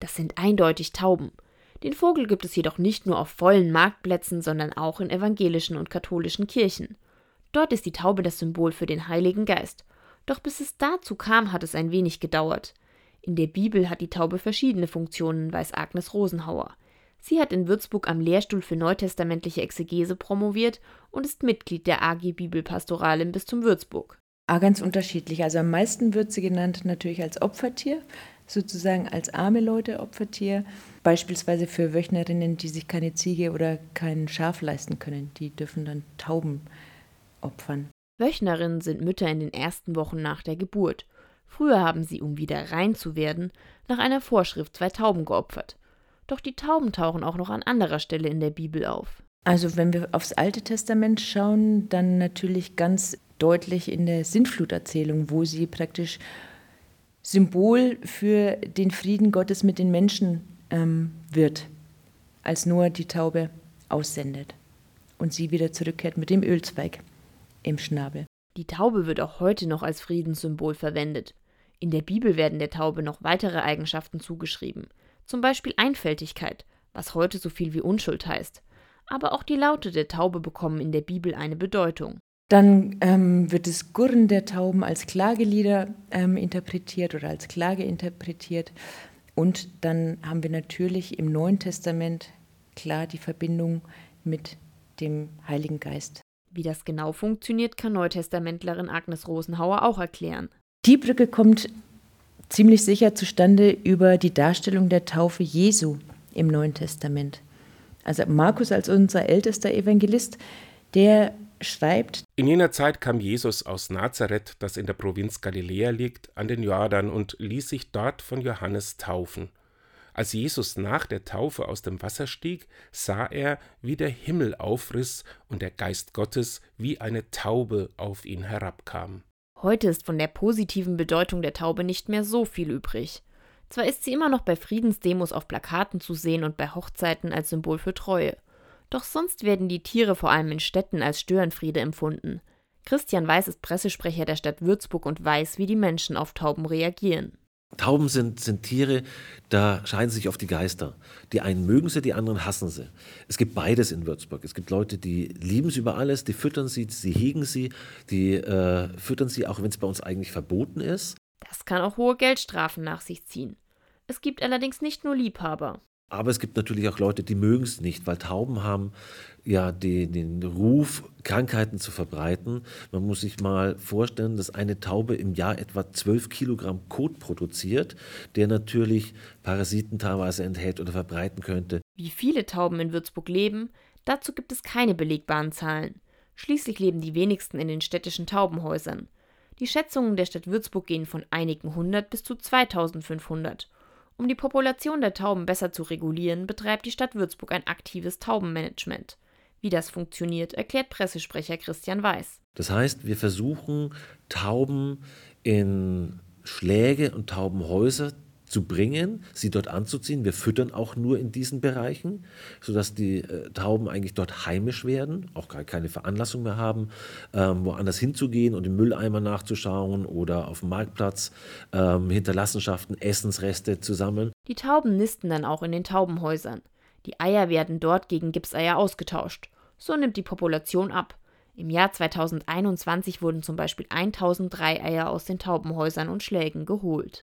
Das sind eindeutig Tauben. Den Vogel gibt es jedoch nicht nur auf vollen Marktplätzen, sondern auch in evangelischen und katholischen Kirchen. Dort ist die Taube das Symbol für den Heiligen Geist. Doch bis es dazu kam, hat es ein wenig gedauert. In der Bibel hat die Taube verschiedene Funktionen, weiß Agnes Rosenhauer. Sie hat in Würzburg am Lehrstuhl für neutestamentliche Exegese promoviert und ist Mitglied der AG Bibelpastoral im Bistum Würzburg. Ah, ganz unterschiedlich. Also am meisten wird sie genannt natürlich als Opfertier, sozusagen als arme Leute Opfertier. Beispielsweise für Wöchnerinnen, die sich keine Ziege oder kein Schaf leisten können. Die dürfen dann Tauben opfern. Wöchnerinnen sind Mütter in den ersten Wochen nach der Geburt. Früher haben sie, um wieder rein zu werden, nach einer Vorschrift zwei Tauben geopfert. Doch die Tauben tauchen auch noch an anderer Stelle in der Bibel auf. Also wenn wir aufs Alte Testament schauen, dann natürlich ganz deutlich in der Sintfluterzählung, wo sie praktisch Symbol für den Frieden Gottes mit den Menschen ähm, wird, als Noah die Taube aussendet und sie wieder zurückkehrt mit dem Ölzweig im Schnabel. Die Taube wird auch heute noch als Friedenssymbol verwendet. In der Bibel werden der Taube noch weitere Eigenschaften zugeschrieben, zum Beispiel Einfältigkeit, was heute so viel wie Unschuld heißt. Aber auch die Laute der Taube bekommen in der Bibel eine Bedeutung. Dann ähm, wird das Gurren der Tauben als Klagelieder ähm, interpretiert oder als Klage interpretiert. Und dann haben wir natürlich im Neuen Testament klar die Verbindung mit dem Heiligen Geist. Wie das genau funktioniert, kann Neutestamentlerin Agnes Rosenhauer auch erklären. Die Brücke kommt ziemlich sicher zustande über die Darstellung der Taufe Jesu im Neuen Testament. Also Markus als unser ältester Evangelist, der schreibt, In jener Zeit kam Jesus aus Nazareth, das in der Provinz Galiläa liegt, an den Jordan und ließ sich dort von Johannes taufen. Als Jesus nach der Taufe aus dem Wasser stieg, sah er, wie der Himmel aufriss und der Geist Gottes wie eine Taube auf ihn herabkam. Heute ist von der positiven Bedeutung der Taube nicht mehr so viel übrig. Zwar ist sie immer noch bei Friedensdemos auf Plakaten zu sehen und bei Hochzeiten als Symbol für Treue. Doch sonst werden die Tiere vor allem in Städten als Störenfriede empfunden. Christian Weiß ist Pressesprecher der Stadt Würzburg und weiß, wie die Menschen auf Tauben reagieren. Tauben sind, sind Tiere, da scheiden sich oft die Geister. Die einen mögen sie, die anderen hassen sie. Es gibt beides in Würzburg. Es gibt Leute, die lieben sie über alles, die füttern sie, sie hegen sie, die äh, füttern sie, auch wenn es bei uns eigentlich verboten ist. Das kann auch hohe Geldstrafen nach sich ziehen. Es gibt allerdings nicht nur Liebhaber. Aber es gibt natürlich auch Leute, die mögen es nicht, weil Tauben haben ja den, den Ruf, Krankheiten zu verbreiten. Man muss sich mal vorstellen, dass eine Taube im Jahr etwa 12 Kilogramm Kot produziert, der natürlich Parasiten teilweise enthält oder verbreiten könnte. Wie viele Tauben in Würzburg leben, dazu gibt es keine belegbaren Zahlen. Schließlich leben die wenigsten in den städtischen Taubenhäusern. Die Schätzungen der Stadt Würzburg gehen von einigen hundert bis zu 2500 um die Population der Tauben besser zu regulieren, betreibt die Stadt Würzburg ein aktives Taubenmanagement. Wie das funktioniert, erklärt Pressesprecher Christian Weiß. Das heißt, wir versuchen Tauben in Schläge und Taubenhäuser zu bringen, sie dort anzuziehen. Wir füttern auch nur in diesen Bereichen, sodass die äh, Tauben eigentlich dort heimisch werden, auch gar keine Veranlassung mehr haben, ähm, woanders hinzugehen und im Mülleimer nachzuschauen oder auf dem Marktplatz ähm, Hinterlassenschaften, Essensreste zu sammeln. Die Tauben nisten dann auch in den Taubenhäusern. Die Eier werden dort gegen Gipseier ausgetauscht. So nimmt die Population ab. Im Jahr 2021 wurden zum Beispiel 1003 Eier aus den Taubenhäusern und Schlägen geholt.